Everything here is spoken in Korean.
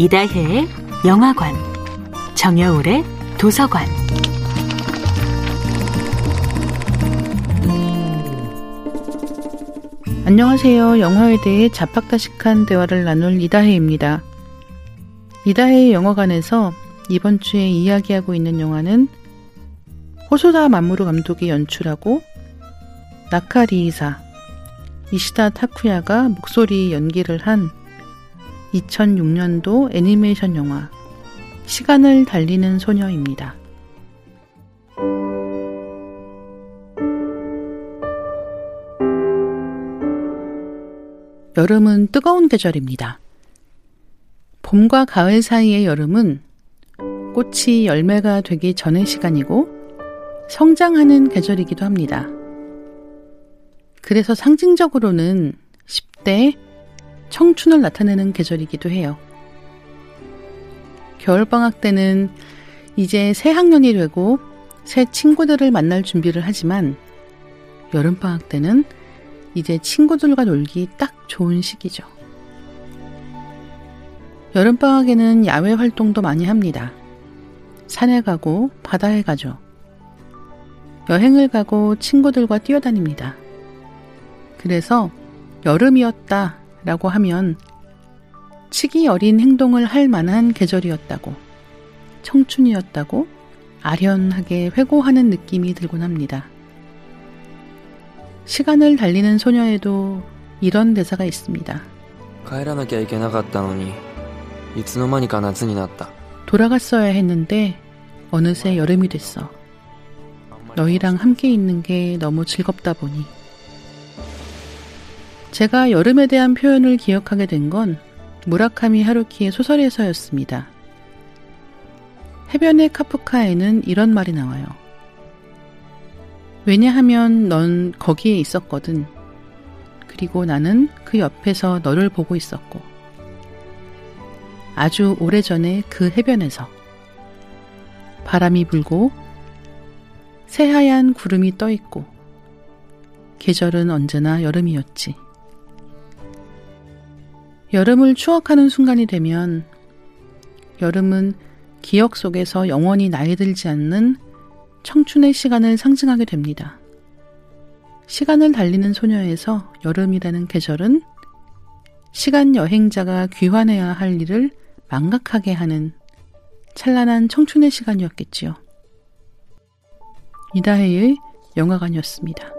이다혜의 영화관, 정여울의 도서관. 안녕하세요. 영화에 대해 자팍다식한 대화를 나눌 이다혜입니다. 이다혜의 영화관에서 이번 주에 이야기하고 있는 영화는 호소다 마무루 감독이 연출하고 나카리이사, 이시다 타쿠야가 목소리 연기를 한 2006년도 애니메이션 영화 시간을 달리는 소녀입니다. 여름은 뜨거운 계절입니다. 봄과 가을 사이의 여름은 꽃이 열매가 되기 전의 시간이고 성장하는 계절이기도 합니다. 그래서 상징적으로는 10대 청춘을 나타내는 계절이기도 해요. 겨울방학 때는 이제 새 학년이 되고 새 친구들을 만날 준비를 하지만 여름방학 때는 이제 친구들과 놀기 딱 좋은 시기죠. 여름방학에는 야외 활동도 많이 합니다. 산에 가고 바다에 가죠. 여행을 가고 친구들과 뛰어다닙니다. 그래서 여름이었다 라고 하면 치기 어린 행동을 할 만한 계절이었다고, 청춘이었다고 아련하게 회고하는 느낌이 들곤 합니다. 시간을 달리는 소녀에도 이런 대사가 있습니다. 돌아갔어야 했는데 어느새 여름이 됐어. 너희랑 함께 있는 게 너무 즐겁다 보니 제가 여름에 대한 표현을 기억하게 된 건 무라카미 하루키의 소설에서였습니다. 해변의 카프카에는 이런 말이 나와요. 왜냐하면 넌 거기에 있었거든. 그리고 나는 그 옆에서 너를 보고 있었고. 아주 오래전에 그 해변에서. 바람이 불고 새하얀 구름이 떠 있고 계절은 언제나 여름이었지. 여름을 추억하는 순간이 되면 여름은 기억 속에서 영원히 나이 들지 않는 청춘의 시간을 상징하게 됩니다. 시간을 달리는 소녀에서 여름이라는 계절은 시간 여행자가 귀환해야 할 일을 망각하게 하는 찬란한 청춘의 시간이었겠지요. 이다혜의 영화관이었습니다.